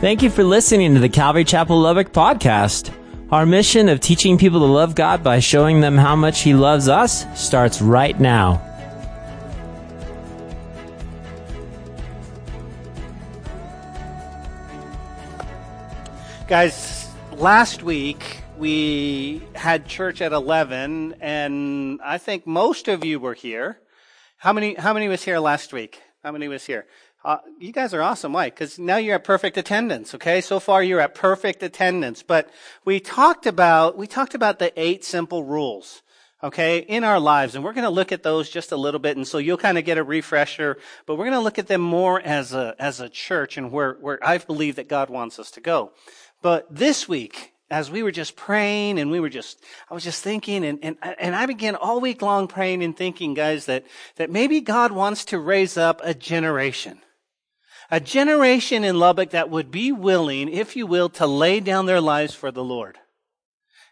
Thank you for listening to the Calvary Chapel Lubbock podcast. Our mission of teaching people to love God by showing them how much He loves us starts right now. Guys, last week we had church at 11 and I think most of you were here. How many, how many was here last week? How many was here? Uh, you guys are awesome. Why? Because now you're at perfect attendance. Okay, so far you're at perfect attendance. But we talked about we talked about the eight simple rules. Okay, in our lives, and we're going to look at those just a little bit, and so you'll kind of get a refresher. But we're going to look at them more as a as a church and where where I believe that God wants us to go. But this week, as we were just praying and we were just, I was just thinking and, and, and I began all week long praying and thinking, guys, that, that maybe God wants to raise up a generation a generation in Lubbock that would be willing, if you will, to lay down their lives for the Lord.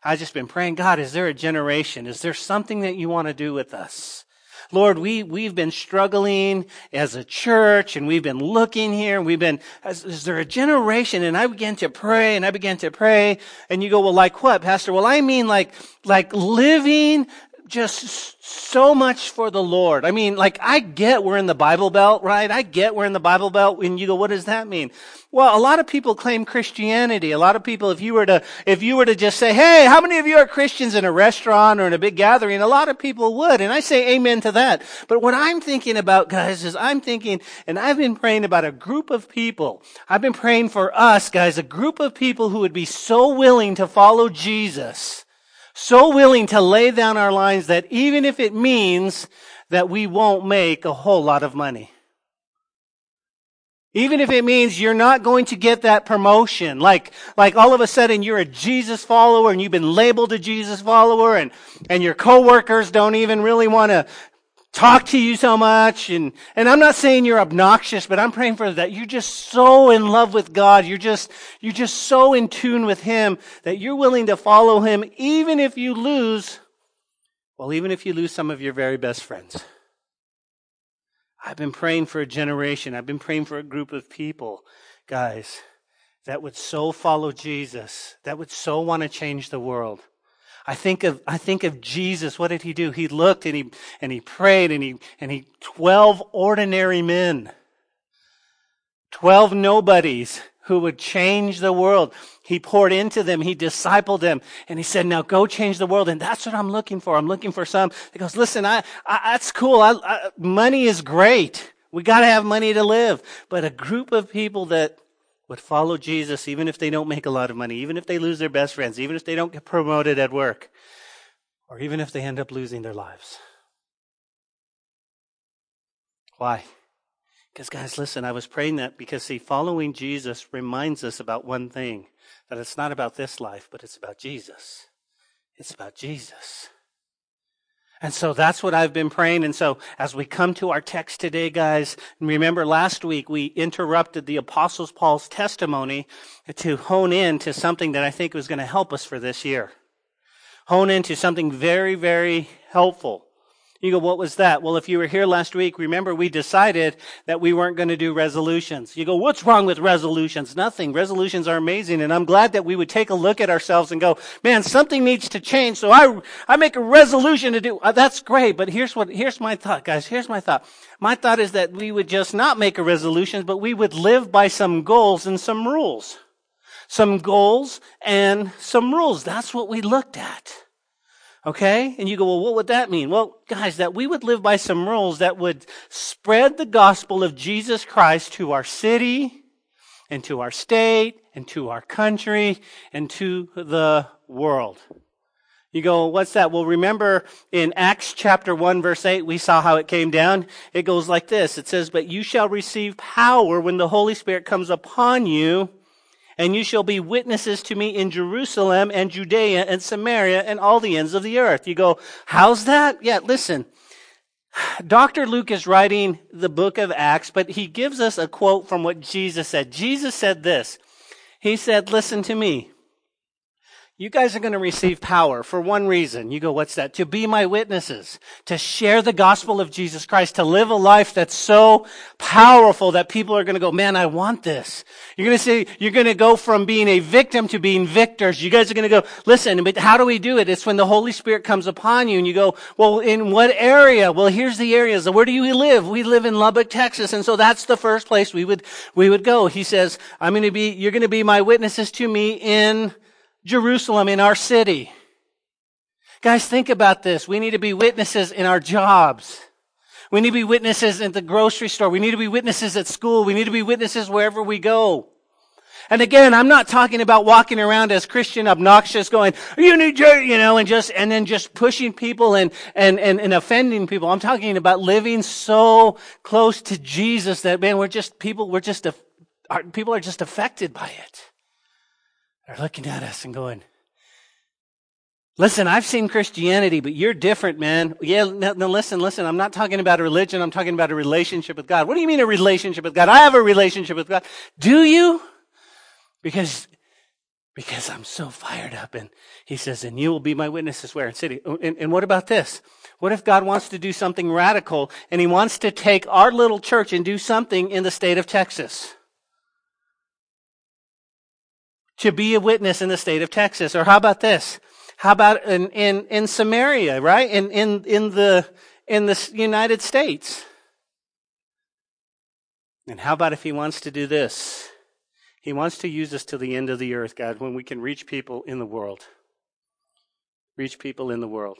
I've just been praying, God, is there a generation? Is there something that you want to do with us? Lord, we, we've been struggling as a church and we've been looking here and we've been, is, is, there a generation? And I began to pray and I began to pray and you go, well, like what, Pastor? Well, I mean like, like living just so much for the Lord. I mean, like, I get we're in the Bible Belt, right? I get we're in the Bible Belt, and you go, what does that mean? Well, a lot of people claim Christianity. A lot of people, if you were to, if you were to just say, hey, how many of you are Christians in a restaurant or in a big gathering? A lot of people would, and I say amen to that. But what I'm thinking about, guys, is I'm thinking, and I've been praying about a group of people. I've been praying for us, guys, a group of people who would be so willing to follow Jesus so willing to lay down our lives that even if it means that we won't make a whole lot of money. Even if it means you're not going to get that promotion, like, like all of a sudden you're a Jesus follower and you've been labeled a Jesus follower and, and your coworkers don't even really want to talk to you so much. And, and I'm not saying you're obnoxious, but I'm praying for that. You're just so in love with God. You're just, you're just so in tune with Him that you're willing to follow Him even if you lose, well, even if you lose some of your very best friends. I've been praying for a generation. I've been praying for a group of people, guys, that would so follow Jesus, that would so want to change the world I think of, I think of Jesus. What did he do? He looked and he, and he prayed and he, and he, 12 ordinary men, 12 nobodies who would change the world. He poured into them. He discipled them and he said, now go change the world. And that's what I'm looking for. I'm looking for some He goes, listen, I, I that's cool. I, I, money is great. We got to have money to live, but a group of people that would follow Jesus even if they don't make a lot of money, even if they lose their best friends, even if they don't get promoted at work, or even if they end up losing their lives. Why? Because, guys, listen, I was praying that because, see, following Jesus reminds us about one thing that it's not about this life, but it's about Jesus. It's about Jesus. And so that's what I've been praying. And so as we come to our text today, guys, remember last week we interrupted the apostles Paul's testimony to hone in to something that I think was going to help us for this year. Hone into something very, very helpful. You go, what was that? Well, if you were here last week, remember we decided that we weren't going to do resolutions. You go, what's wrong with resolutions? Nothing. Resolutions are amazing. And I'm glad that we would take a look at ourselves and go, man, something needs to change. So I, I make a resolution to do, uh, that's great. But here's what, here's my thought, guys. Here's my thought. My thought is that we would just not make a resolution, but we would live by some goals and some rules. Some goals and some rules. That's what we looked at. Okay? And you go, well, what would that mean? Well, guys, that we would live by some rules that would spread the gospel of Jesus Christ to our city and to our state and to our country and to the world. You go, what's that? Well, remember in Acts chapter 1 verse 8, we saw how it came down. It goes like this. It says, but you shall receive power when the Holy Spirit comes upon you and you shall be witnesses to me in Jerusalem and Judea and Samaria and all the ends of the earth. You go, how's that? Yeah, listen. Dr. Luke is writing the book of Acts, but he gives us a quote from what Jesus said. Jesus said this. He said, listen to me. You guys are going to receive power for one reason. You go, what's that? To be my witnesses, to share the gospel of Jesus Christ, to live a life that's so powerful that people are going to go, man, I want this. You're going to say, you're going to go from being a victim to being victors. You guys are going to go, listen, but how do we do it? It's when the Holy Spirit comes upon you and you go, well, in what area? Well, here's the areas. Where do you live? We live in Lubbock, Texas. And so that's the first place we would, we would go. He says, I'm going to be, you're going to be my witnesses to me in Jerusalem in our city. Guys, think about this. We need to be witnesses in our jobs. We need to be witnesses at the grocery store. We need to be witnesses at school. We need to be witnesses wherever we go. And again, I'm not talking about walking around as Christian obnoxious going, you need you, you know, and just, and then just pushing people and, and, and, and offending people. I'm talking about living so close to Jesus that, man, we're just, people, we're just, uh, our, people are just affected by it. They're looking at us and going, Listen, I've seen Christianity, but you're different, man. Yeah, no, no, listen, listen. I'm not talking about a religion. I'm talking about a relationship with God. What do you mean a relationship with God? I have a relationship with God. Do you? Because, because I'm so fired up. And he says, and you will be my witnesses where in city. Oh, and, and what about this? What if God wants to do something radical and he wants to take our little church and do something in the state of Texas? To be a witness in the state of Texas. Or how about this? How about in, in, in Samaria, right? In, in, in the, in the United States. And how about if he wants to do this? He wants to use us to the end of the earth, God, when we can reach people in the world. Reach people in the world.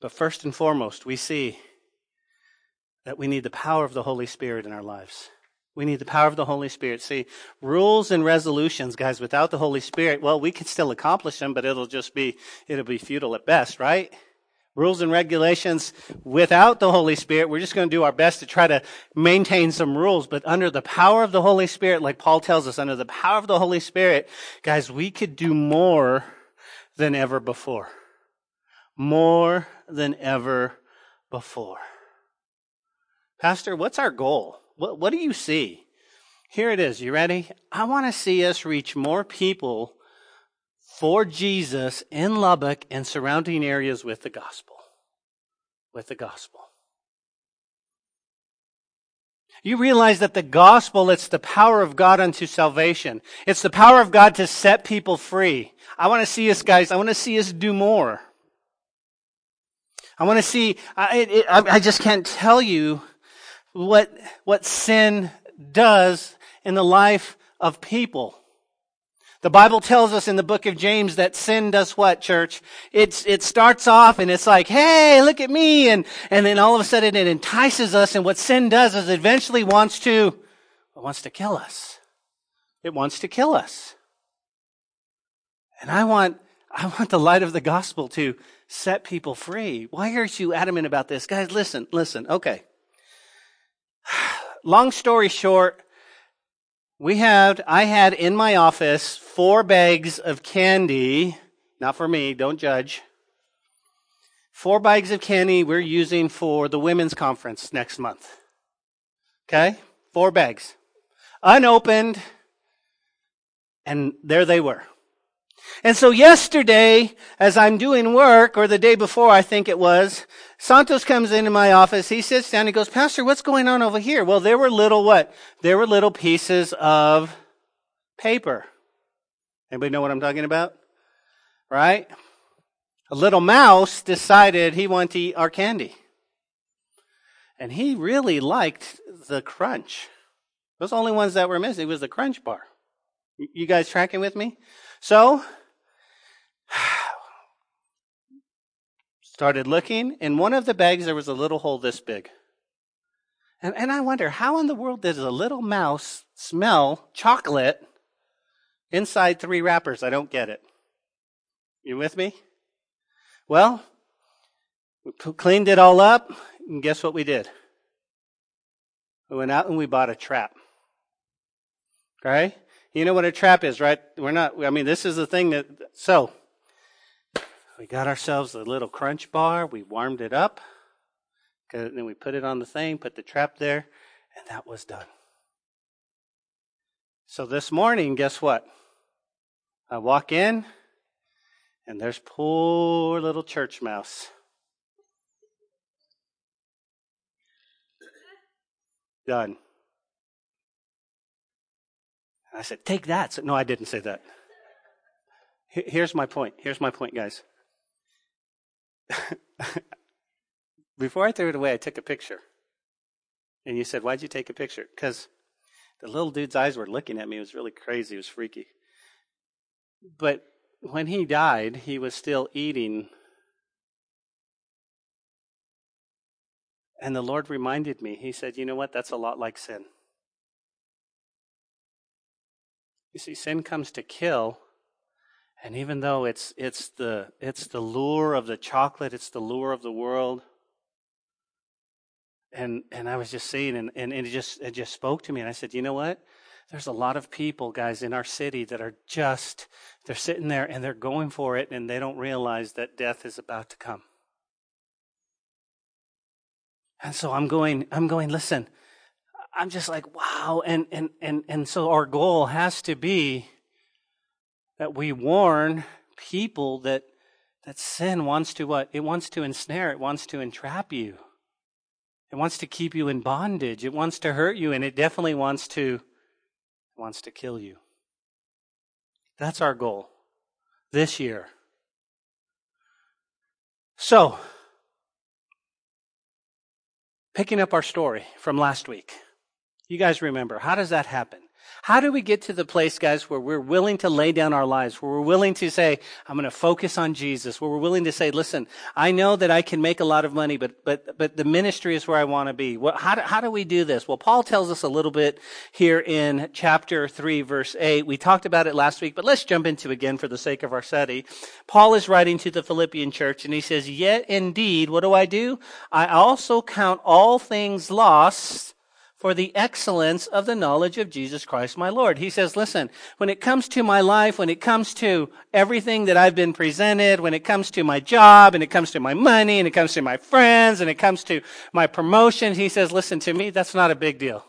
But first and foremost, we see that we need the power of the Holy Spirit in our lives. We need the power of the Holy Spirit. See, rules and resolutions, guys, without the Holy Spirit, well, we can still accomplish them, but it'll just be, it'll be futile at best, right? Rules and regulations without the Holy Spirit, we're just going to do our best to try to maintain some rules, but under the power of the Holy Spirit, like Paul tells us, under the power of the Holy Spirit, guys, we could do more than ever before. More than ever before. Pastor, what's our goal? What, what do you see? Here it is. You ready? I want to see us reach more people for Jesus in Lubbock and surrounding areas with the gospel. With the gospel. You realize that the gospel, it's the power of God unto salvation. It's the power of God to set people free. I want to see us, guys, I want to see us do more. I want to see, I, I, I just can't tell you what, what sin does in the life of people. The Bible tells us in the book of James that sin does what, church? It's, it starts off and it's like, hey, look at me. And, and then all of a sudden it entices us. And what sin does is eventually wants to, wants to kill us. It wants to kill us. And I want, I want the light of the gospel to set people free. Why aren't you adamant about this? Guys, listen, listen. Okay. long story short, we had, I had in my office four bags of candy, not for me, don't judge. Four bags of candy we're using for the women's conference next month. Okay? Four bags. Unopened, and there they were. And so yesterday, as I'm doing work, or the day before, I think it was, Santos comes into my office. He sits down. He goes, Pastor, what's going on over here? Well, there were little what? There were little pieces of paper. Anybody know what I'm talking about? Right? A little mouse decided he wanted to eat our candy. And he really liked the crunch. Those only ones that were missing was the crunch bar. You guys tracking with me? So, started looking. In one of the bags, there was a little hole this big. And, and I wonder, how in the world does a little mouse smell chocolate inside three wrappers? I don't get it. You with me? Well, we cleaned it all up, and guess what we did? We went out and we bought a trap. Okay? You know what a trap is, right? We're not, I mean, this is the thing that, so, we got ourselves a little crunch bar, we warmed it up, and then we put it on the thing, put the trap there, and that was done. So this morning, guess what? I walk in, and there's poor little church mouse. Done. I said, Take that. So, no, I didn't say that. Here's my point. Here's my point, guys. Before I threw it away, I took a picture. And you said, Why'd you take a picture? Because the little dude's eyes were looking at me. It was really crazy. It was freaky. But when he died, he was still eating. And the Lord reminded me, He said, You know what? That's a lot like sin. You see, sin comes to kill. And even though it's, it's, the, it's the lure of the chocolate, it's the lure of the world, and and I was just seeing, and, and, and it just it just spoke to me, and I said, you know what? There's a lot of people, guys, in our city that are just they're sitting there and they're going for it, and they don't realize that death is about to come. And so I'm going, I'm going, listen, I'm just like, wow. And, and, and, and so our goal has to be that we warn people that, that sin wants to what? It wants to ensnare, it wants to entrap you. It wants to keep you in bondage. It wants to hurt you, and it definitely wants to wants to kill you. That's our goal this year. So, picking up our story from last week. You guys remember, how does that happen? How do we get to the place, guys, where we're willing to lay down our lives, where we're willing to say, I'm going to focus on Jesus, where we're willing to say, listen, I know that I can make a lot of money, but, but, but the ministry is where I want to be. Well, how do, how do we do this? Well, Paul tells us a little bit here in chapter 3, verse 8. We talked about it last week, but let's jump into again for the sake of our study. Paul is writing to the Philippian church and he says, yet indeed, what do I do? I also count all things lost for the excellence of the knowledge of Jesus Christ my Lord. He says, listen, when it comes to my life, when it comes to everything that I've been presented, when it comes to my job, and it comes to my money, and it comes to my friends, and it comes to my promotion, he says, listen to me, that's not a big deal.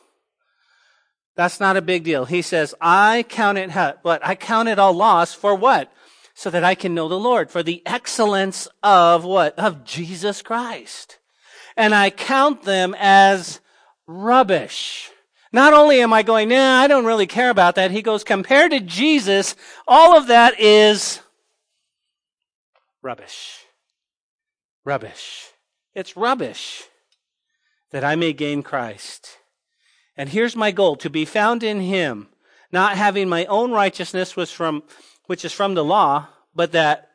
That's not a big deal. He says, I count it, but I count it all loss for what? So that I can know the Lord, for the excellence of what? Of Jesus Christ. And I count them as rubbish. Not only am I going, nah, I don't really care about that. He goes, compared to Jesus, all of that is rubbish. Rubbish. It's rubbish that I may gain Christ. And here's my goal, to be found in Him, not having my own righteousness was from, which is from the law, but that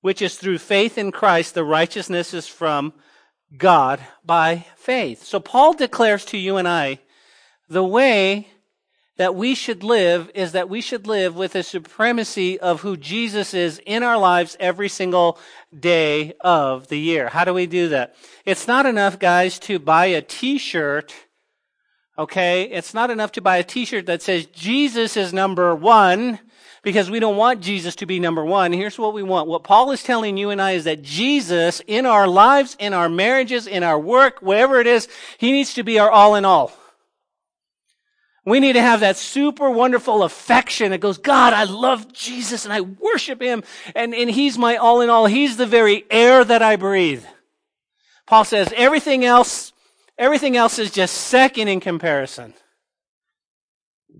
which is through faith in Christ, the righteousness is from God by faith. So Paul declares to you and I the way that we should live is that we should live with the supremacy of who Jesus is in our lives every single day of the year. How do we do that? It's not enough, guys, to buy a t-shirt. Okay. It's not enough to buy a t-shirt that says Jesus is number one because we don't want Jesus to be number one. Here's what we want. What Paul is telling you and I is that Jesus in our lives, in our marriages, in our work, wherever it is, he needs to be our all in all. We need to have that super wonderful affection that goes, God, I love Jesus and I worship him and, and he's my all in all. He's the very air that I breathe. Paul says everything else, everything else is just second in comparison.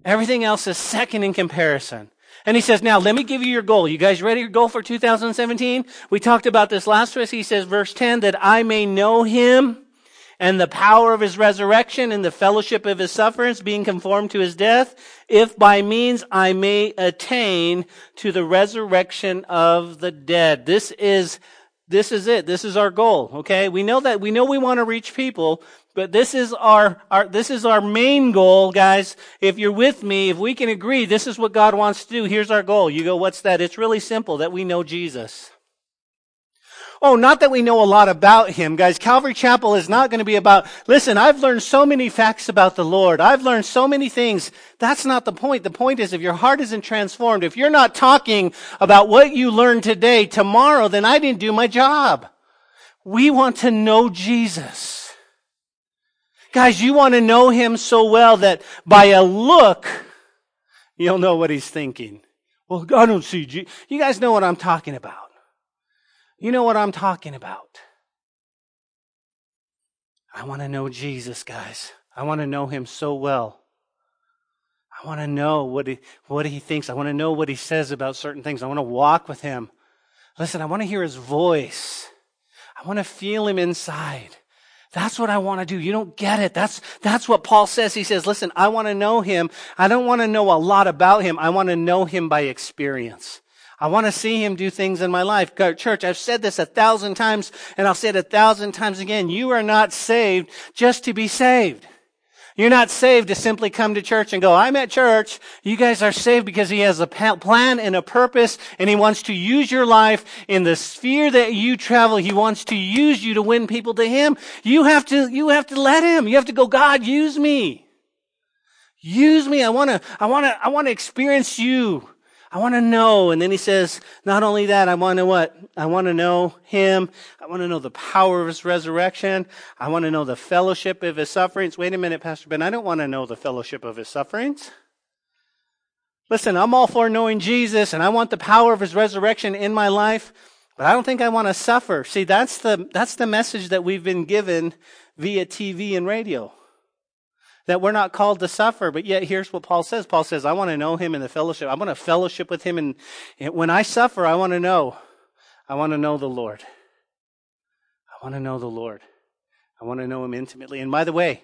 Everything else is second in comparison. And he says, now let me give you your goal. You guys ready your goal for 2017? We talked about this last week. He says, verse 10, that I may know him and the power of his resurrection and the fellowship of his sufferings, being conformed to his death, if by means I may attain to the resurrection of the dead. This is, this is it. This is our goal. Okay. We know that, we know we want to reach people, but this is our, our, this is our main goal, guys. If you're with me, if we can agree, this is what God wants to do. Here's our goal. You go, what's that? It's really simple, that we know Jesus. Oh, not that we know a lot about him, guys. Calvary Chapel is not going to be about, listen, I've learned so many facts about the Lord. I've learned so many things. That's not the point. The point is if your heart isn't transformed, if you're not talking about what you learned today, tomorrow, then I didn't do my job. We want to know Jesus. Guys, you want to know him so well that by a look, you'll know what he's thinking. Well, I don't see Jesus. You guys know what I'm talking about. You know what I'm talking about. I want to know Jesus, guys. I want to know him so well. I want to know what he, what he thinks. I want to know what he says about certain things. I want to walk with him. Listen, I want to hear his voice. I want to feel him inside. That's what I want to do. You don't get it. That's, that's what Paul says. He says, listen, I want to know him. I don't want to know a lot about him. I want to know him by experience. I want to see him do things in my life. Church, I've said this a thousand times and I'll say it a thousand times again. You are not saved just to be saved. You're not saved to simply come to church and go, I'm at church. You guys are saved because He has a plan and a purpose and He wants to use your life in the sphere that you travel. He wants to use you to win people to Him. You have to, you have to let Him. You have to go, God, use me. Use me. I want to, I want to, I want to experience you. I want to know. And then he says, not only that, I want to what? I want to know him. I want to know the power of his resurrection. I want to know the fellowship of his sufferings. Wait a minute, Pastor Ben. I don't want to know the fellowship of his sufferings. Listen, I'm all for knowing Jesus and I want the power of his resurrection in my life, but I don't think I want to suffer. See, that's the, that's the message that we've been given via TV and radio that we're not called to suffer. But yet, here's what Paul says. Paul says, I want to know him in the fellowship. I want to fellowship with him. And when I suffer, I want to know. I want to know the Lord. I want to know the Lord. I want to know him intimately. And by the way,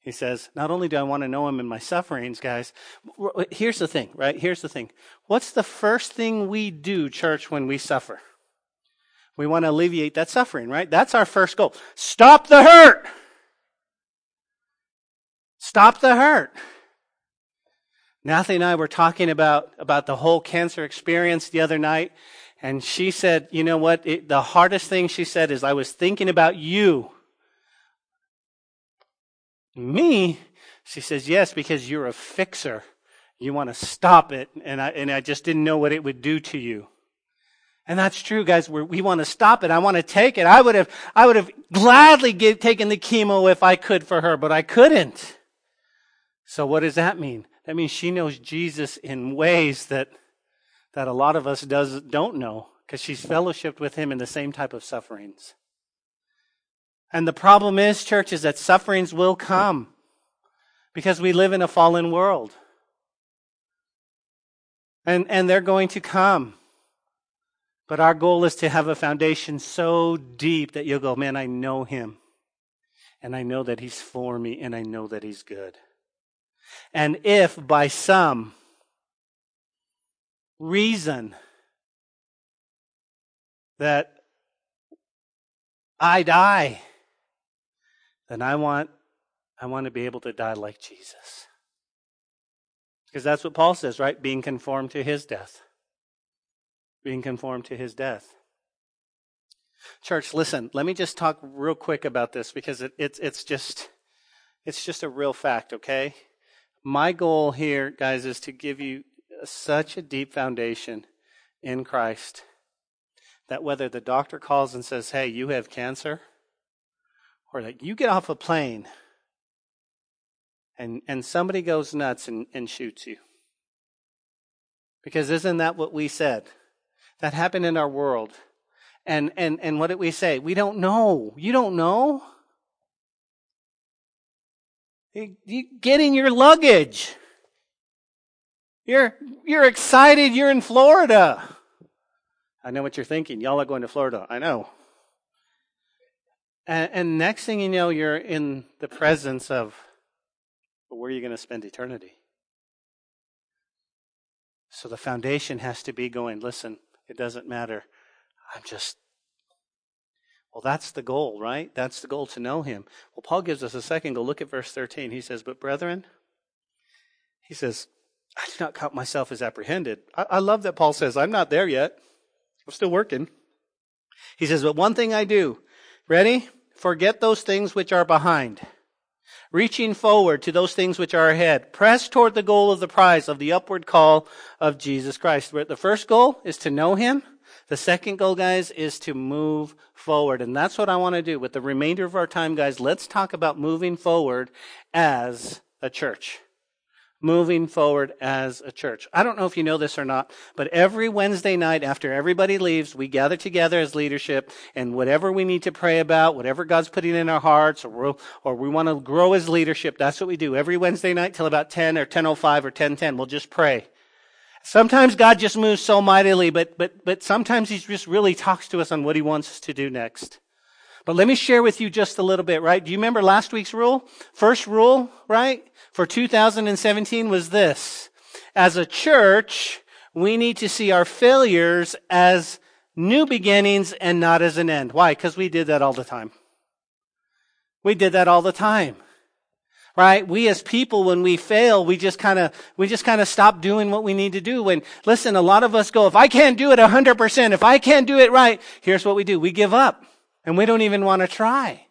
he says, not only do I want to know him in my sufferings, guys, here's the thing, right? Here's the thing. What's the first thing we do, church, when we suffer? We want to alleviate that suffering, right? That's our first goal. Stop the hurt! Stop the hurt. Natalie and I were talking about, about the whole cancer experience the other night, and she said, you know what? It, the hardest thing she said is, I was thinking about you. Me? She says, yes, because you're a fixer. You want to stop it, and I, and I just didn't know what it would do to you. And that's true, guys. We're, we want to stop it. I want to take it. I would have, I would have gladly taken the chemo if I could for her, but I couldn't. So what does that mean? That means she knows Jesus in ways that that a lot of us does don't know because she's fellowshipped with him in the same type of sufferings. And the problem is, church, is that sufferings will come because we live in a fallen world. And, and they're going to come. But our goal is to have a foundation so deep that you'll go, man, I know him. And I know that he's for me and I know that he's good. And if by some reason that I die, then I want I want to be able to die like Jesus. Because that's what Paul says, right? Being conformed to his death. Being conformed to his death. Church, listen, let me just talk real quick about this because it, it's it's just it's just a real fact, okay? My goal here, guys, is to give you such a deep foundation in Christ that whether the doctor calls and says, hey, you have cancer, or that you get off a plane and, and somebody goes nuts and, and shoots you. Because isn't that what we said? That happened in our world. And, and, and what did we say? We don't know. You don't know? You getting your luggage. You're, you're excited you're in Florida. I know what you're thinking. Y'all are going to Florida. I know. And, and next thing you know, you're in the presence of where are you going to spend eternity? So the foundation has to be going, listen, it doesn't matter. I'm just well, that's the goal, right? That's the goal to know him. Well, Paul gives us a second goal. Look at verse 13. He says, But brethren, he says, I do not count myself as apprehended. I, I love that Paul says, I'm not there yet. I'm still working. He says, But one thing I do. Ready? Forget those things which are behind. Reaching forward to those things which are ahead. Press toward the goal of the prize of the upward call of Jesus Christ. The first goal is to know him. The second goal, guys, is to move forward. And that's what I want to do with the remainder of our time, guys. Let's talk about moving forward as a church. moving forward as a church. I don't know if you know this or not, but every Wednesday night after everybody leaves, we gather together as leadership and whatever we need to pray about, whatever God's putting in our hearts or, or we want to grow as leadership, that's what we do. Every Wednesday night till about 10 or 10.05 or 10.10, we'll just pray. Sometimes God just moves so mightily, but, but, but sometimes He just really talks to us on what He wants us to do next. But let me share with you just a little bit, right? Do you remember last week's rule? First rule, right? For 2017 was this. As a church, we need to see our failures as new beginnings and not as an end. Why? Because we did that all the time. We did that all the time right? We as people, when we fail, we just kind of, we just kind of stop doing what we need to do. When, listen, a lot of us go, if I can't do it 100%, if I can't do it right, here's what we do. We give up and we don't even want to try.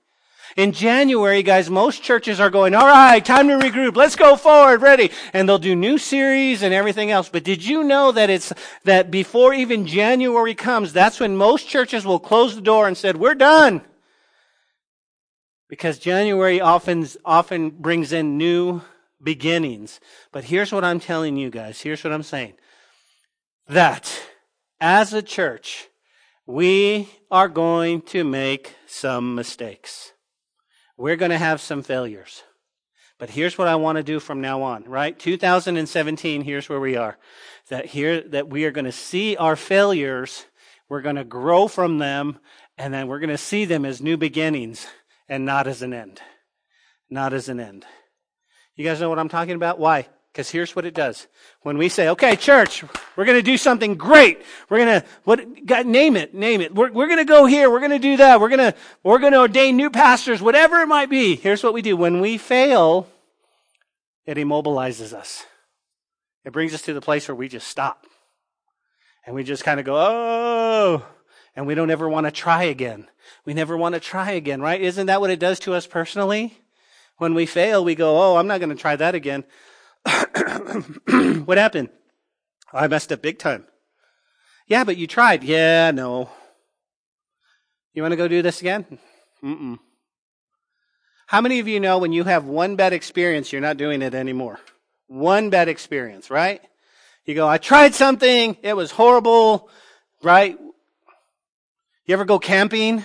In January, guys, most churches are going, all right, time to regroup. Let's go forward, ready. And they'll do new series and everything else. But did you know that it's, that before even January comes, that's when most churches will close the door and said, we're done. Because January often, often brings in new beginnings. But here's what I'm telling you guys. Here's what I'm saying. That as a church, we are going to make some mistakes. We're going to have some failures. But here's what I want to do from now on, right? 2017, here's where we are. That here, that we are going to see our failures, we're going to grow from them, and then we're going to see them as new beginnings and not as an end. Not as an end. You guys know what I'm talking about? Why? Because here's what it does. When we say, okay, church, we're going to do something great. We're going to, what, God, name it, name it. We're, we're going to go here. We're going to do that. We're going to, we're going to ordain new pastors, whatever it might be. Here's what we do. When we fail, it immobilizes us. It brings us to the place where we just stop. And we just kind of go, oh, and we don't ever want to try again. We never want to try again, right? Isn't that what it does to us personally? When we fail, we go, oh, I'm not going to try that again. what happened? I messed up big time. Yeah, but you tried. Yeah, no. You want to go do this again? Mm-mm. How many of you know when you have one bad experience, you're not doing it anymore? One bad experience, right? You go, I tried something, it was horrible, right? You ever go camping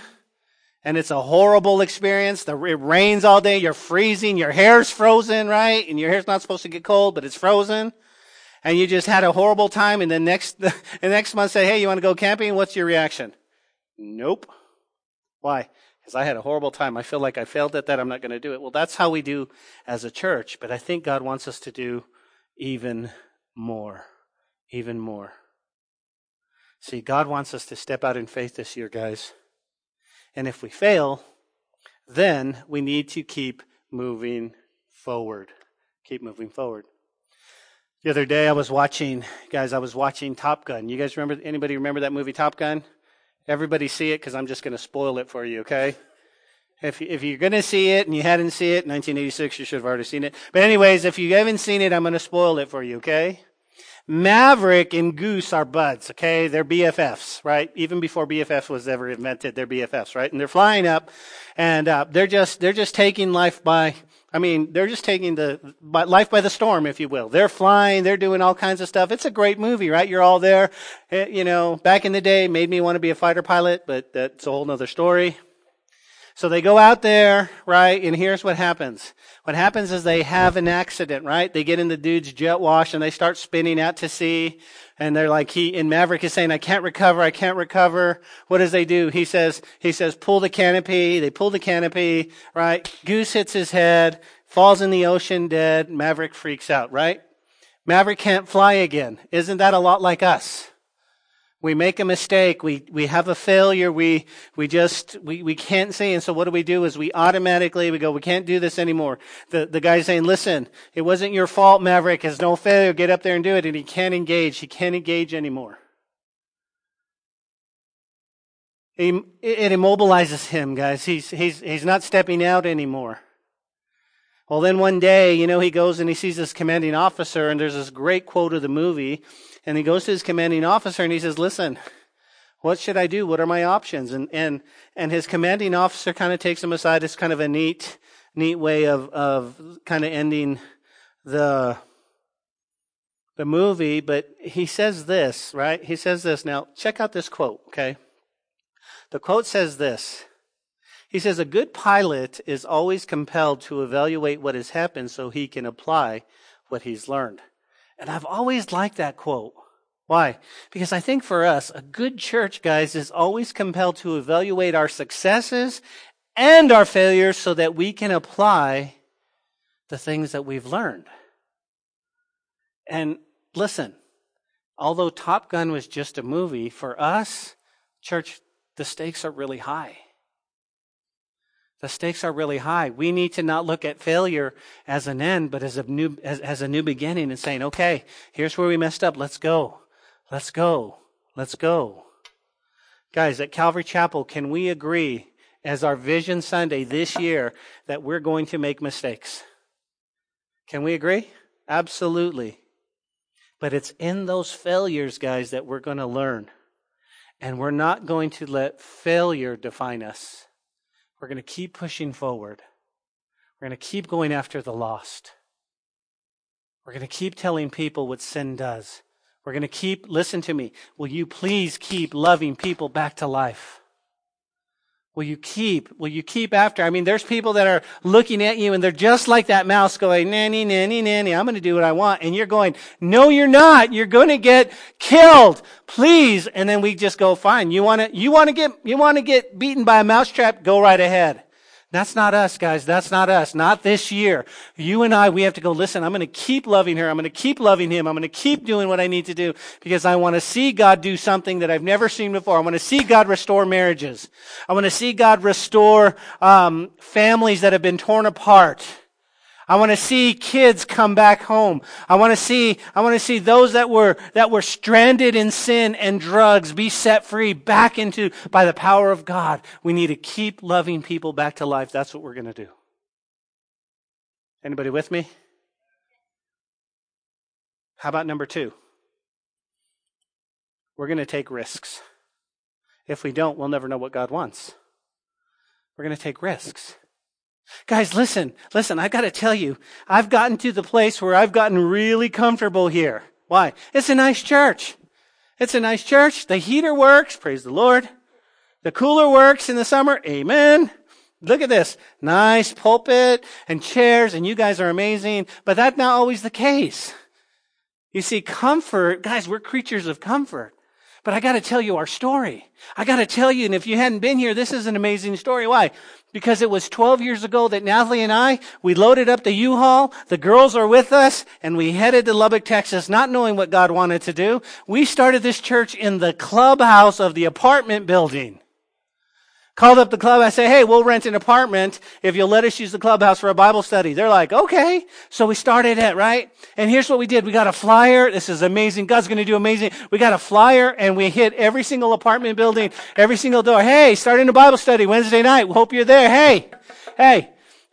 and it's a horrible experience? The, it rains all day, you're freezing, your hair's frozen, right? And your hair's not supposed to get cold, but it's frozen. And you just had a horrible time and then next, the next month say, hey, you want to go camping? What's your reaction? Nope. Why? Because I had a horrible time. I feel like I failed at that. I'm not going to do it. Well, that's how we do as a church, but I think God wants us to do even more. Even more. See, God wants us to step out in faith this year, guys. And if we fail, then we need to keep moving forward. Keep moving forward. The other day I was watching, guys, I was watching Top Gun. You guys remember, anybody remember that movie Top Gun? Everybody see it because I'm just going to spoil it for you, okay? If, if you're going to see it and you hadn't seen it, 1986, you should have already seen it. But anyways, if you haven't seen it, I'm going to spoil it for you, okay? Maverick and Goose are buds, okay? They're BFFs, right? Even before BFFs was ever invented, they're BFFs, right? And they're flying up, and uh, they're just they're just taking life by. I mean, they're just taking the by, life by the storm, if you will. They're flying, they're doing all kinds of stuff. It's a great movie, right? You're all there. It, eh, you know, back in the day, made me want to be a fighter pilot, but that's a whole other story. So they go out there, right? And here's what happens. What happens is they have an accident, right? They get in the dude's jet wash and they start spinning out to sea. And they're like, he, and Maverick is saying, I can't recover, I can't recover. What does they do? He says, he says, pull the canopy. They pull the canopy, right? Goose hits his head, falls in the ocean dead. Maverick freaks out, right? Maverick can't fly again. Isn't that a lot like us? We make a mistake, we, we have a failure, we, we just, we, we can't say, and so what do we do is we automatically, we go, we can't do this anymore. The, the guy's saying, listen, it wasn't your fault, Maverick, it's no failure, get up there and do it, and he can't engage, he can't engage anymore. He, it immobilizes him, guys. He's, he's, he's not stepping out anymore. Well, then one day, you know, he goes and he sees this commanding officer, and there's this great quote of the movie and he goes to his commanding officer and he says, listen, what should I do? What are my options? And, and, and his commanding officer kind of takes him aside. It's kind of a neat, neat way of, of kind of ending the, the movie, but he says this, right? He says this. Now, check out this quote, okay? The quote says this. He says, A good pilot is always compelled to evaluate what has happened so he can apply what he's learned. And I've always liked that quote. Why? Because I think for us, a good church, guys, is always compelled to evaluate our successes and our failures so that we can apply the things that we've learned. And listen, although Top Gun was just a movie, for us, church, the stakes are really high. The stakes are really high. We need to not look at failure as an end, but as a new, as, as a new beginning and saying, okay, here's where we messed up. Let's go. Let's go. Let's go. Guys, at Calvary Chapel, can we agree as our Vision Sunday this year that we're going to make mistakes? Can we agree? Absolutely. But it's in those failures, guys, that we're going to learn. And we're not going to let failure define us. We're going to keep pushing forward. We're going to keep going after the lost. We're going to keep telling people what sin does. We're going to keep, listen to me, will you please keep loving people back to life? Will you keep, will you keep after? I mean, there's people that are looking at you and they're just like that mouse going, nanny, nanny, nanny, I'm going to do what I want. And you're going, no, you're not. You're going to get killed. Please. And then we just go, fine. You want to, you want to get, you want to get beaten by a mousetrap? Go right ahead. That's not us, guys. That's not us. Not this year. You and I, we have to go, listen, I'm going to keep loving her. I'm going to keep loving him. I'm going to keep doing what I need to do because I want to see God do something that I've never seen before. I want to see God restore marriages. I want to see God restore um, families that have been torn apart. I want to see kids come back home. I want to see, I want to see those that were, that were stranded in sin and drugs be set free back into, by the power of God. We need to keep loving people back to life. That's what we're going to do. Anybody with me? How about number two? We're going to take risks. If we don't, we'll never know what God wants. We're going to take risks. Guys, listen, listen, I gotta tell you, I've gotten to the place where I've gotten really comfortable here. Why? It's a nice church. It's a nice church. The heater works. Praise the Lord. The cooler works in the summer. Amen. Look at this. Nice pulpit and chairs and you guys are amazing. But that's not always the case. You see, comfort, guys, we're creatures of comfort. But I gotta tell you our story. I gotta tell you, and if you hadn't been here, this is an amazing story. Why? Because it was 12 years ago that Natalie and I, we loaded up the U-Haul, the girls are with us, and we headed to Lubbock, Texas, not knowing what God wanted to do. We started this church in the clubhouse of the apartment building. Called up the club. I say, hey, we'll rent an apartment if you'll let us use the clubhouse for a Bible study. They're like, okay. So we started it, right? And here's what we did. We got a flyer. This is amazing. God's going to do amazing. We got a flyer and we hit every single apartment building, every single door. Hey, starting a Bible study Wednesday night. We hope you're there. Hey, hey,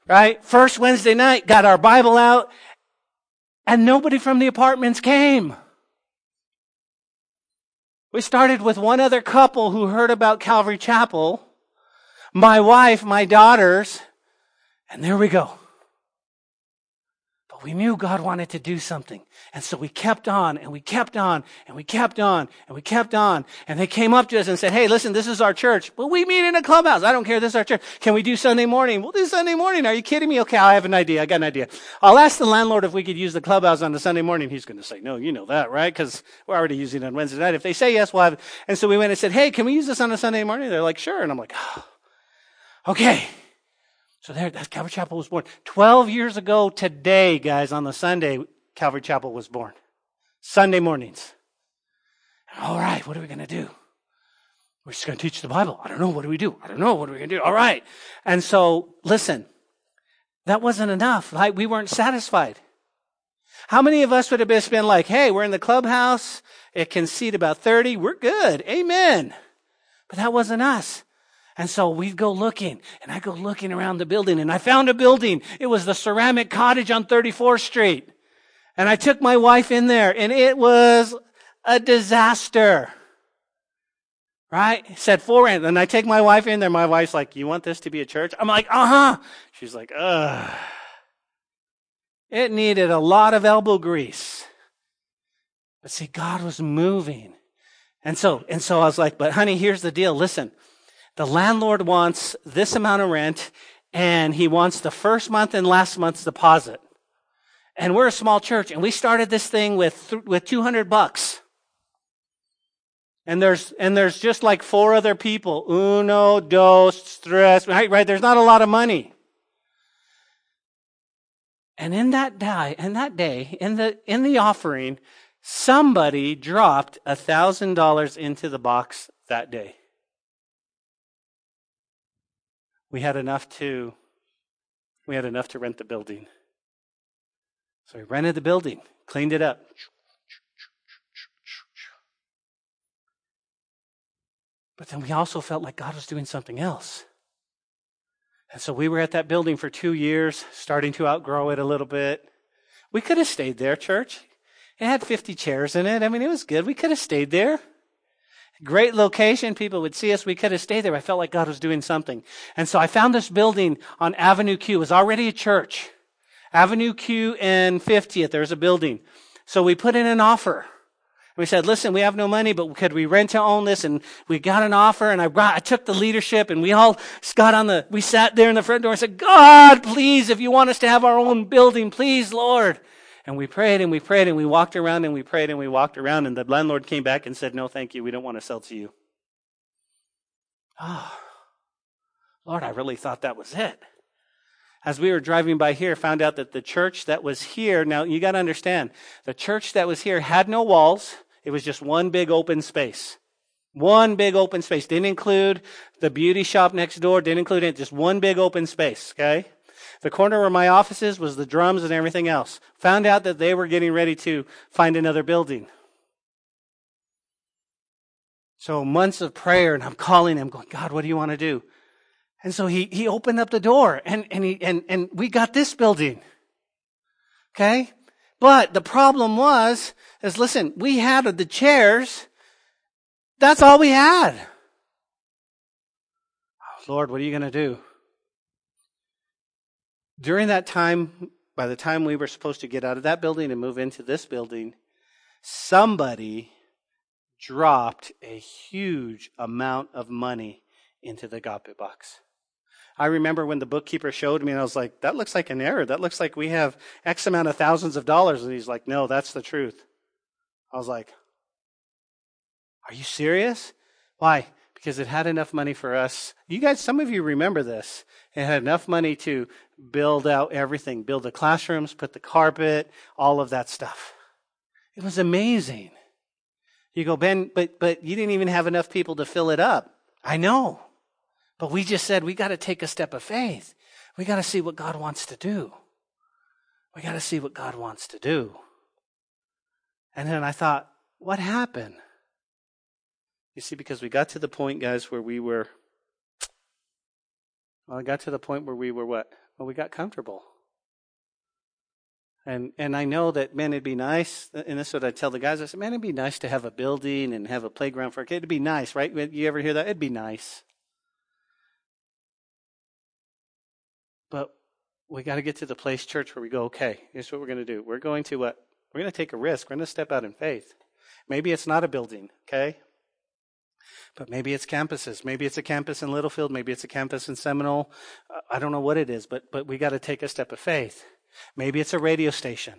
right? First Wednesday night, got our Bible out and nobody from the apartments came. We started with one other couple who heard about Calvary Chapel my wife, my daughters, and there we go. But we knew God wanted to do something. And so we kept on and we kept on and we kept on and we kept on. And they came up to us and said, Hey, listen, this is our church. Well, we meet in a clubhouse. I don't care. This is our church. Can we do Sunday morning? We'll do Sunday morning. Are you kidding me? Okay, I have an idea. I got an idea. I'll ask the landlord if we could use the clubhouse on the Sunday morning. He's going to say, No, you know that, right? Because we're already using it on Wednesday night. If they say yes, we'll have. And so we went and said, Hey, can we use this on a Sunday morning? They're like, Sure. And I'm like, oh. Okay. So there, that's Calvary Chapel was born. 12 years ago today, guys, on the Sunday, Calvary Chapel was born. Sunday mornings. All right, what are we going to do? We're just going to teach the Bible. I don't know. What do we do? I don't know. What are we going to do? All right. And so, listen, that wasn't enough. Like, we weren't satisfied. How many of us would have just been like, hey, we're in the clubhouse. It can seat about 30. We're good. Amen. But that wasn't us. And so we'd go looking, and I go looking around the building, and I found a building. It was the ceramic cottage on 34th Street. And I took my wife in there, and it was a disaster. Right? Said for rent. And I take my wife in there. My wife's like, You want this to be a church? I'm like, Uh huh. She's like, Ugh. It needed a lot of elbow grease. But see, God was moving. And so, and so I was like, but honey, here's the deal. Listen, the landlord wants this amount of rent and he wants the first month and last month's deposit. And we're a small church and we started this thing with, with 200 bucks. And there's, and there's just like four other people. Uno, dos, tres, right? Right? There's not a lot of money. And in that day, in that day, in the, in the offering, somebody dropped a thousand dollars into the box that day. We had enough to, we had enough to rent the building. So we rented the building, cleaned it up. But then we also felt like God was doing something else. And so we were at that building for two years, starting to outgrow it a little bit. We could have stayed there, church. It had 50 chairs in it. I mean, it was good. We could have stayed there. Great location. People would see us. We could have stayed there. I felt like God was doing something. And so I found this building on Avenue Q. It was already a church. Avenue Q and 50th. There's a building. So we put in an offer. We said, listen, we have no money, but could we rent to own this? And we got an offer and I brought, I took the leadership and we all got on the, we sat there in the front door and said, God, please, if you want us to have our own building, please, Lord. And we prayed and we prayed and we walked around and we prayed and we walked around and the landlord came back and said, no, thank you. We don't want to sell to you. Oh, Lord, I really thought that was it as we were driving by here, found out that the church that was here, now you got to understand, the church that was here had no walls. It was just one big open space. One big open space. Didn't include the beauty shop next door. Didn't include it. Just one big open space. Okay. The corner where my office is was the drums and everything else. Found out that they were getting ready to find another building. So months of prayer and I'm calling him going, God, what do you want to do? And so he, he opened up the door and, and he, and, and we got this building. Okay. But the problem was, is listen, we had the chairs. That's all we had. Lord, what are you going to do? During that time, by the time we were supposed to get out of that building and move into this building, somebody dropped a huge amount of money into the agape box. I remember when the bookkeeper showed me, and I was like, that looks like an error. That looks like we have X amount of thousands of dollars. And he's like, no, that's the truth. I was like, are you serious? Why? Because it had enough money for us. You guys, some of you remember this. It had enough money to build out everything, build the classrooms, put the carpet, all of that stuff. It was amazing. You go, Ben, but, but you didn't even have enough people to fill it up. I know. But we just said we got to take a step of faith. We got to see what God wants to do. We got to see what God wants to do. And then I thought, what happened? You see, because we got to the point, guys, where we were, well, I got to the point where we were what? Well, we got comfortable. And and I know that man, it'd be nice, and this is what I tell the guys. I said, man, it'd be nice to have a building and have a playground for a kid. It'd be nice, right? You ever hear that? It'd be nice. But we got to get to the place, church, where we go, okay, here's what we're going to do. We're going to what? We're going to take a risk. We're going to step out in faith. Maybe it's not a building, okay? But maybe it's campuses. Maybe it's a campus in Littlefield. Maybe it's a campus in Seminole. I don't know what it is, but, but we got to take a step of faith. Maybe it's a radio station.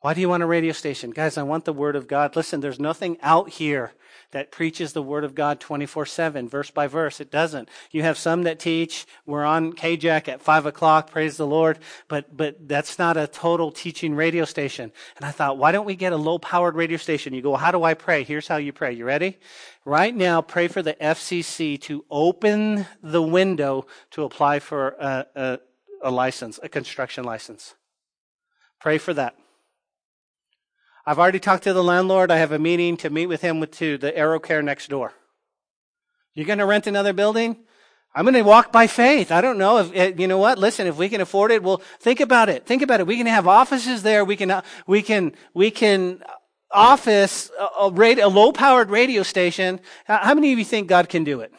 Why do you want a radio station? Guys, I want the Word of God. Listen, there's nothing out here that preaches the Word of God 24 7, verse by verse. It doesn't. You have some that teach. We're on KJAC at 5 o'clock, praise the Lord, but, but that's not a total teaching radio station. And I thought, why don't we get a low powered radio station? You go, how do I pray? Here's how you pray. You ready? Right now, pray for the FCC to open the window to apply for a, a, a license, a construction license. Pray for that. I've already talked to the landlord. I have a meeting to meet with him with to the AeroCare next door. You're going to rent another building? I'm going to walk by faith. I don't know if, eh, you know what? Listen, if we can afford it, well, think about it. Think about it. We can have offices there. We can, uh, we can, we can office a, a, radio, a low powered radio station. How many of you think God can do it?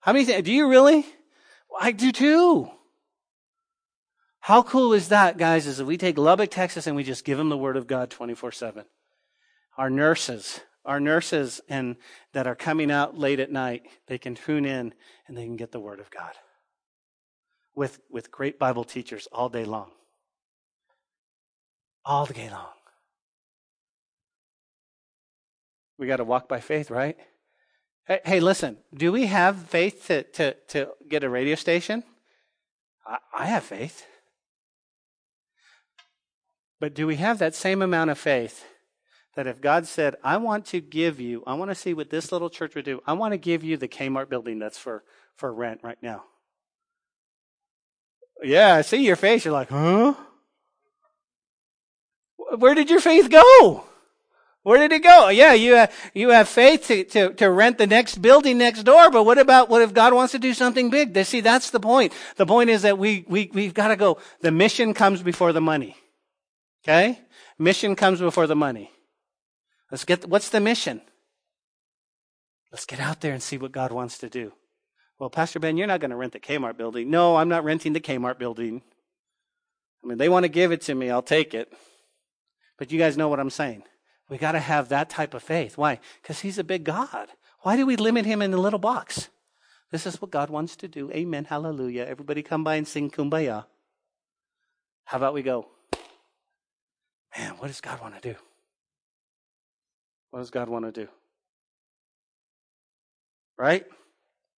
How many, th- do you really? I do too. How cool is that, guys, is if we take Lubbock, Texas, and we just give them the Word of God 24 7. Our nurses, our nurses and that are coming out late at night, they can tune in and they can get the Word of God with, with great Bible teachers all day long. All day long. We got to walk by faith, right? Hey, hey, listen, do we have faith to, to, to get a radio station? I, I have faith. But do we have that same amount of faith that if God said, I want to give you, I want to see what this little church would do, I want to give you the Kmart building that's for, for rent right now? Yeah, I see your face. You're like, huh? Where did your faith go? Where did it go? Yeah, you have, you have faith to, to, to rent the next building next door, but what about, what if God wants to do something big? See, that's the point. The point is that we, we, we've got to go, the mission comes before the money. Okay? Mission comes before the money. Let's get, what's the mission? Let's get out there and see what God wants to do. Well, Pastor Ben, you're not going to rent the Kmart building. No, I'm not renting the Kmart building. I mean, they want to give it to me, I'll take it. But you guys know what I'm saying. We got to have that type of faith. Why? Because He's a big God. Why do we limit Him in a little box? This is what God wants to do. Amen. Hallelujah. Everybody come by and sing kumbaya. How about we go? Man, what does God want to do? What does God want to do? Right?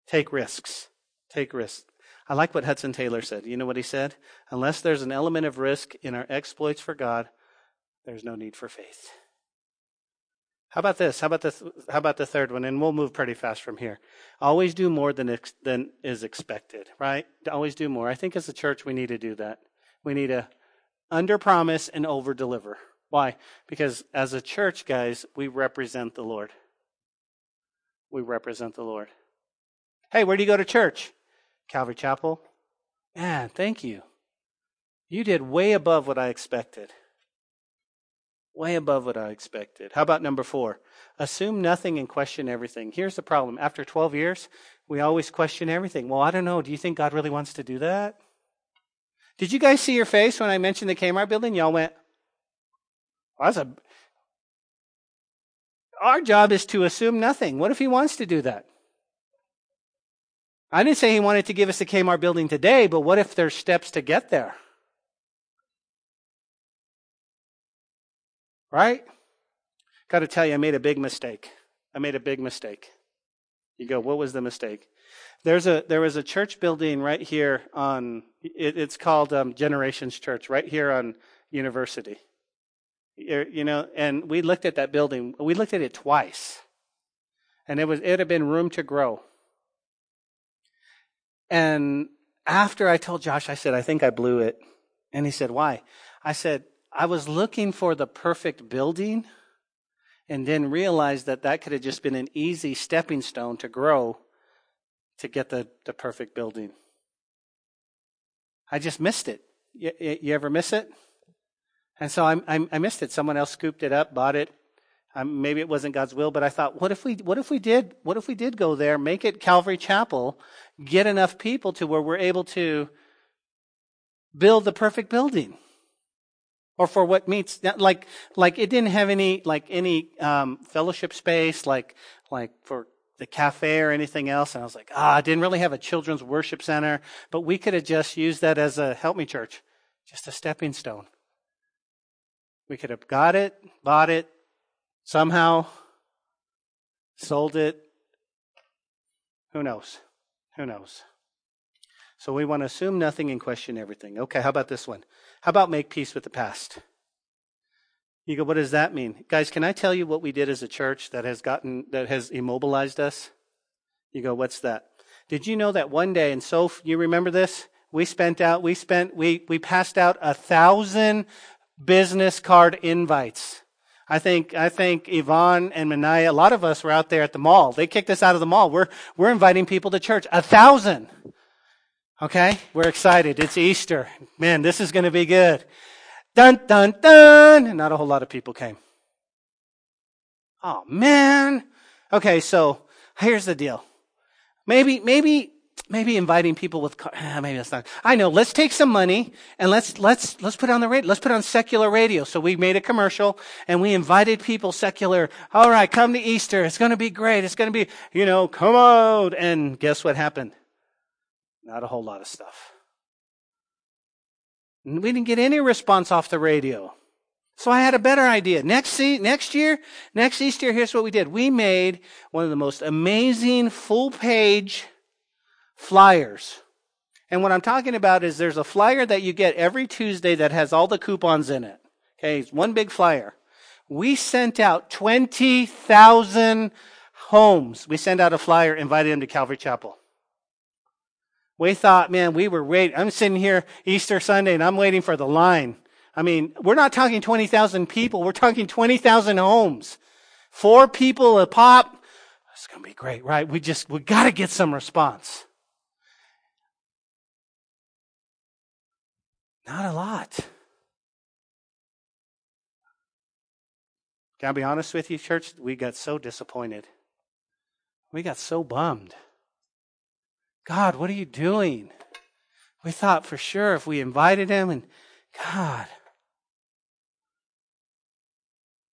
Take risks. Take risks. I like what Hudson Taylor said. You know what he said? Unless there's an element of risk in our exploits for God, there's no need for faith. How about this? How about the how about the third one? And we'll move pretty fast from here. Always do more than ex, than is expected, right? Always do more. I think as a church we need to do that. We need to under promise and over deliver. Why? Because as a church, guys, we represent the Lord. We represent the Lord. Hey, where do you go to church? Calvary Chapel. Man, thank you. You did way above what I expected. Way above what I expected. How about number four? Assume nothing and question everything. Here's the problem. After 12 years, we always question everything. Well, I don't know. Do you think God really wants to do that? Did you guys see your face when I mentioned the Kmart building? Y'all went, well, that's a. Our job is to assume nothing. What if he wants to do that? I didn't say he wanted to give us the Kmart building today, but what if there's steps to get there? Right? Got to tell you, I made a big mistake. I made a big mistake. You go, what was the mistake? There's a there was a church building right here on it, it's called um, Generations Church right here on University. You know, and we looked at that building. We looked at it twice, and it was it had been room to grow. And after I told Josh, I said, I think I blew it. And he said, Why? I said, I was looking for the perfect building and then realized that that could have just been an easy stepping stone to grow to get the, the perfect building. I just missed it. You, you ever miss it? And so I, I, I missed it. Someone else scooped it up, bought it. Um, maybe it wasn't God's will, but I thought, what if we, what if we did, what if we did go there, make it Calvary Chapel, get enough people to where we're able to build the perfect building? Or for what meets, like, like it didn't have any, like any, um, fellowship space, like, like for the cafe or anything else. And I was like, ah, I didn't really have a children's worship center, but we could have just used that as a help me church, just a stepping stone. We could have got it, bought it, somehow sold it. Who knows? Who knows? So we want to assume nothing and question everything. Okay, how about this one? How about make peace with the past? You go, what does that mean? Guys, can I tell you what we did as a church that has gotten, that has immobilized us? You go, what's that? Did you know that one day, and so you remember this? We spent out, we spent, we, we passed out a thousand business card invites. I think, I think Yvonne and Manaya, a lot of us were out there at the mall. They kicked us out of the mall. We're, we're inviting people to church. A thousand. Okay? We're excited. It's Easter. Man, this is going to be good. Dun, dun, dun. And not a whole lot of people came. Oh man. Okay, so here's the deal. Maybe, maybe maybe inviting people with car, ah, maybe that's not. I know. Let's take some money and let's let's let's put on the radio. Let's put on secular radio. So we made a commercial and we invited people secular. All right, come to Easter. It's going to be great. It's going to be you know come out. And guess what happened? Not a whole lot of stuff. We didn't get any response off the radio. So I had a better idea. Next, next year, next Easter, here's what we did. We made one of the most amazing full page flyers. And what I'm talking about is there's a flyer that you get every Tuesday that has all the coupons in it. Okay, it's one big flyer. We sent out 20,000 homes. We sent out a flyer, invited them to Calvary Chapel. We thought, man, we were waiting. I'm sitting here Easter Sunday and I'm waiting for the line. I mean, we're not talking 20,000 people. We're talking 20,000 homes. Four people a pop. It's going to be great, right? We just, we got to get some response. Not a lot. Can I be honest with you, church? We got so disappointed. We got so bummed. God, what are you doing? We thought for sure if we invited him and God.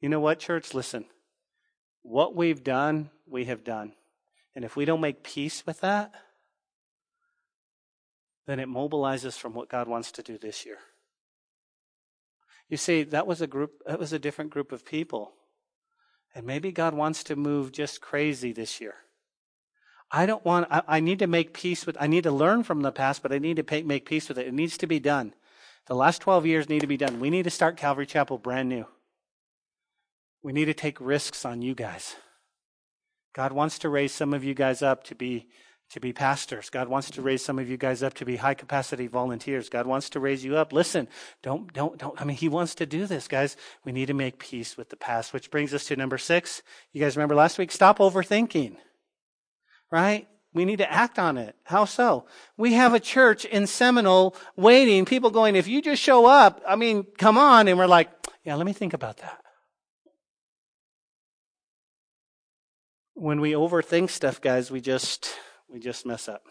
You know what, church? Listen. What we've done, we have done. And if we don't make peace with that, then it mobilizes from what God wants to do this year. You see, that was a group, that was a different group of people. And maybe God wants to move just crazy this year. I don't want, I, I need to make peace with, I need to learn from the past, but I need to pay, make peace with it. It needs to be done. The last 12 years need to be done. We need to start Calvary Chapel brand new. We need to take risks on you guys. God wants to raise some of you guys up to be to be pastors. God wants to raise some of you guys up to be high capacity volunteers. God wants to raise you up. Listen, don't, don't, don't. I mean, He wants to do this, guys. We need to make peace with the past, which brings us to number six. You guys remember last week? Stop overthinking. Right? We need to act on it. How so? We have a church in Seminole waiting, people going, if you just show up, I mean, come on. And we're like, yeah, let me think about that. When we overthink stuff, guys, we just, we just mess up.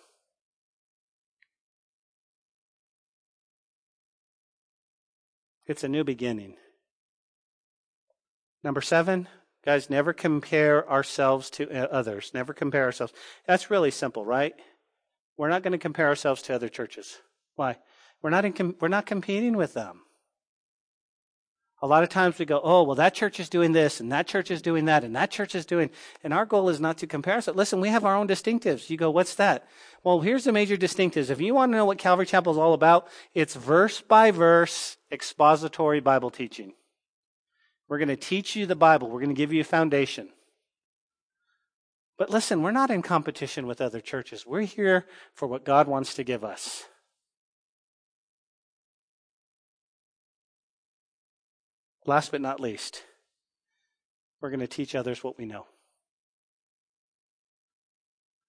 It's a new beginning. Number seven, guys, never compare ourselves to uh, others. Never compare ourselves. That's really simple, right? We're not going to compare ourselves to other churches. Why? We're not, in, we're not competing with them. A lot of times we go, oh, well, that church is doing this, and that church is doing that, and that church is doing, and our goal is not to compare ourselves. Listen, we have our own distinctives. You go, what's that? Well, here's the major distinctives. If you want to know what Calvary Chapel is all about, it's verse by verse expository Bible teaching. We're going to teach you the Bible. We're going to give you a foundation. But listen, we're not in competition with other churches. We're here for what God wants to give us. Last but not least, we're going to teach others what we know.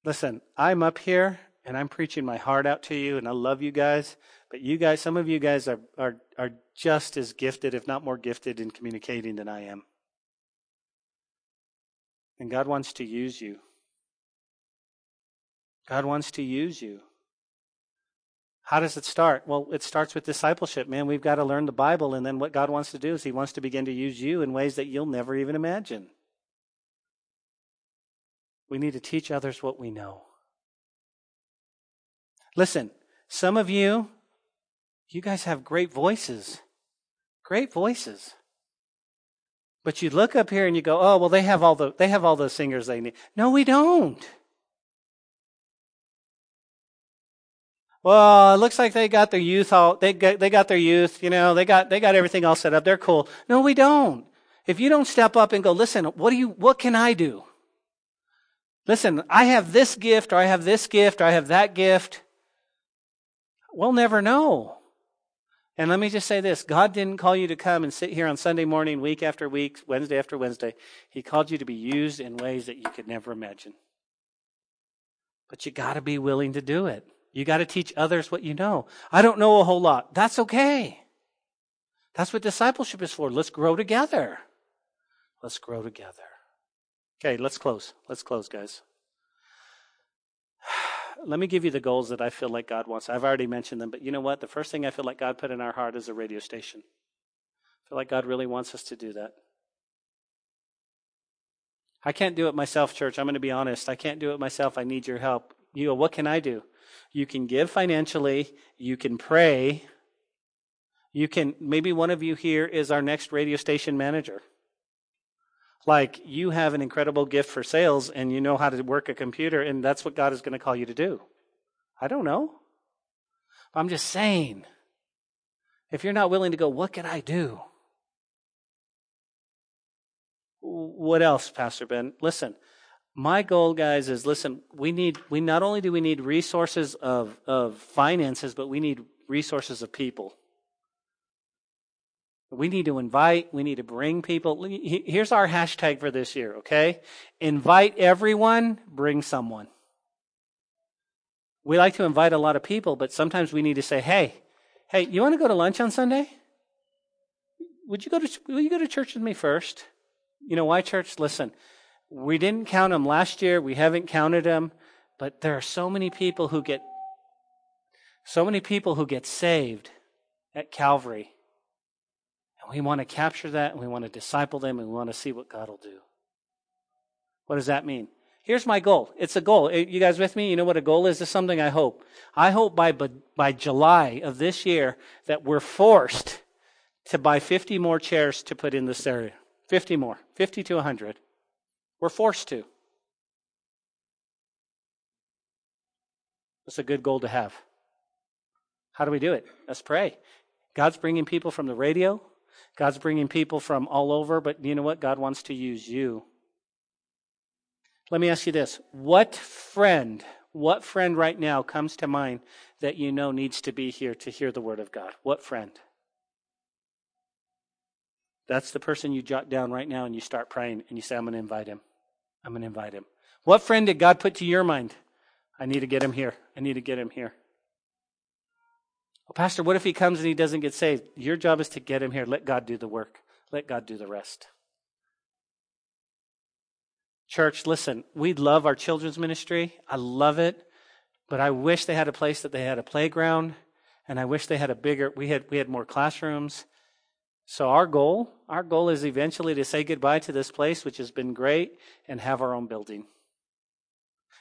Listen, I'm up here and I'm preaching my heart out to you, and I love you guys. But you guys, some of you guys are, are, are just as gifted, if not more gifted, in communicating than I am. And God wants to use you. God wants to use you. How does it start? Well, it starts with discipleship, man. We've got to learn the Bible, and then what God wants to do is He wants to begin to use you in ways that you'll never even imagine. We need to teach others what we know. Listen, some of you, you guys have great voices. Great voices. But you look up here and you go, oh, well, they have all the, they have all the singers they need. No, we don't. Well, it looks like they got their youth all, they got, they got their youth, you know, they got, they got everything all set up. They're cool. No, we don't. If you don't step up and go, listen, what do you, what can I do? Listen, I have this gift or I have this gift or I have that gift. We'll never know. And let me just say this God didn't call you to come and sit here on Sunday morning, week after week, Wednesday after Wednesday. He called you to be used in ways that you could never imagine. But you got to be willing to do it. You got to teach others what you know. I don't know a whole lot. That's okay. That's what discipleship is for. Let's grow together. Let's grow together. Okay, let's close. Let's close, guys. Let me give you the goals that I feel like God wants. I've already mentioned them, but you know what? The first thing I feel like God put in our heart is a radio station. I feel like God really wants us to do that. I can't do it myself, church. I'm going to be honest. I can't do it myself. I need your help. You go, what can I do? You can give financially. You can pray. You can, maybe one of you here is our next radio station manager. Like you have an incredible gift for sales and you know how to work a computer, and that's what God is going to call you to do. I don't know. I'm just saying, if you're not willing to go, what can I do? What else, Pastor Ben? Listen, my goal, guys, is listen, we need, we not only do we need resources of, of finances, but we need resources of people. We need to invite, we need to bring people. Here's our hashtag for this year, okay? Invite everyone, bring someone. We like to invite a lot of people, but sometimes we need to say, hey, hey, you want to go to lunch on Sunday? Would you go to, will you go to church with me first? You know why, church? Listen, we didn't count them last year. We haven't counted them, but there are so many people who get, so many people who get saved at Calvary we want to capture that and we want to disciple them and we want to see what God will do. What does that mean? Here's my goal. It's a goal. Eh, you guys with me? You know what a goal is? It's something I hope. I hope by, by July of this year that we're forced to buy 50 more chairs to put in this area. 50 more. 50 to 100. We're forced to. That's a good goal to have. How do we do it? Let's pray. God's bringing people from the radio, God's bringing people from all over, but you know what? God wants to use you. Let me ask you this. What friend, what friend right now comes to mind that you know needs to be here to hear the word of God? What friend? That's the person you jot down right now and you start praying and you say, I'm going to invite him. I'm going to invite him. What friend did God put to your mind? I need to get him here. I need to get him here. Well, Pastor, what if he comes and he doesn't get saved? Your job is to get him here. Let God do the work, let God do the rest. Church, listen, we love our children's ministry. I love it, but I wish they had a place that they had a playground, and I wish they had a bigger. We had we had more classrooms. So our goal, our goal is eventually to say goodbye to this place, which has been great, and have our own building.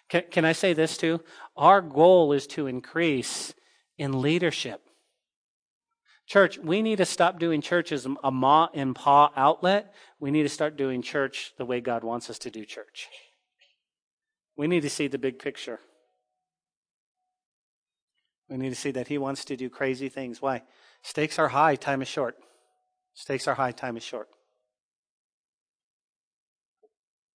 Can, can I say this too? Our goal is to increase in leadership. Church, we need to stop doing church as a ma and pa outlet. We need to start doing church the way God wants us to do church. We need to see the big picture. We need to see that He wants to do crazy things. Why? Stakes are high, time is short. Stakes are high, time is short.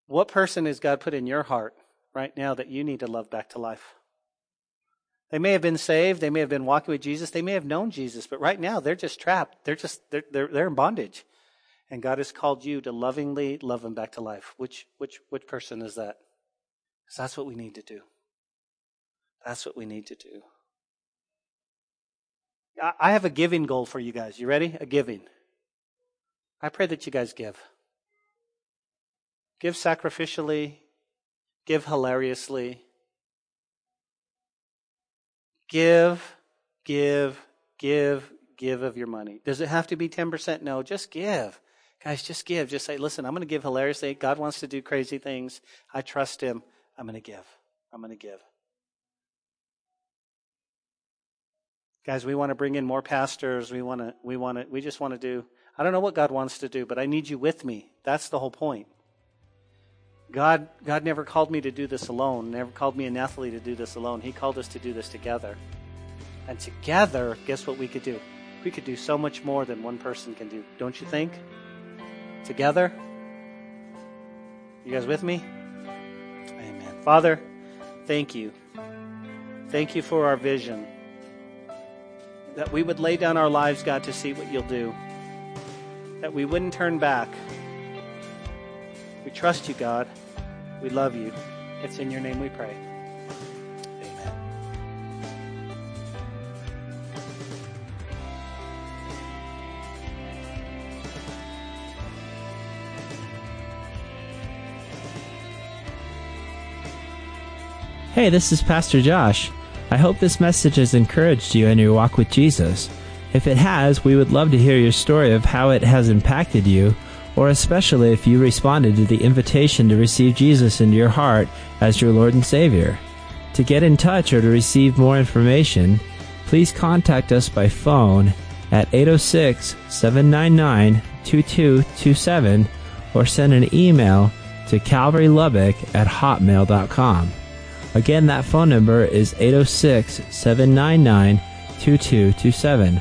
What person has God put in your heart right now that you need to love back to life? They may have been saved. They may have been walking with Jesus. They may have known Jesus, but right now they're just trapped. They're just, they're, they're, they're in bondage. And God has called you to lovingly love them back to life. Which, which, which person is that? Because that's what we need to do. That's what we need to do. I have a giving goal for you guys. You ready? A giving. I pray that you guys give. Give sacrificially, give hilariously, Give, give, give, give of your money. Does it have to be 10%? No, just give. Guys, just give. Just say, listen, I'm going to give hilariously. God wants to do crazy things. I trust Him. I'm going to give. I'm going to give. Guys, we want to bring in more pastors. We want to, we want to, we just want to do, I don't know what God wants to do, but I need you with me. That's the whole point. God, God never called me to do this alone, never called me and Natalie to do this alone. He called us to do this together. And together, guess what we could do? We could do so much more than one person can do. Don't you think? Together? You guys with me? Amen. Father, thank you. Thank you for our vision. That we would lay down our lives, God, to see what you'll do. That we wouldn't turn back we trust you, God. We love you. It's in your name we pray. Amen. Hey, this is Pastor Josh. I hope this message has encouraged you in your walk with Jesus. If it has, we would love to hear your story of how it has impacted you, or especially if you responded to the invitation to receive Jesus into your heart as your Lord and Savior. To get in touch or to receive more information, please contact us by phone at 806 799 2227 or send an email to calvarylubbock at hotmail.com. Again, that phone number is 806 799 2227.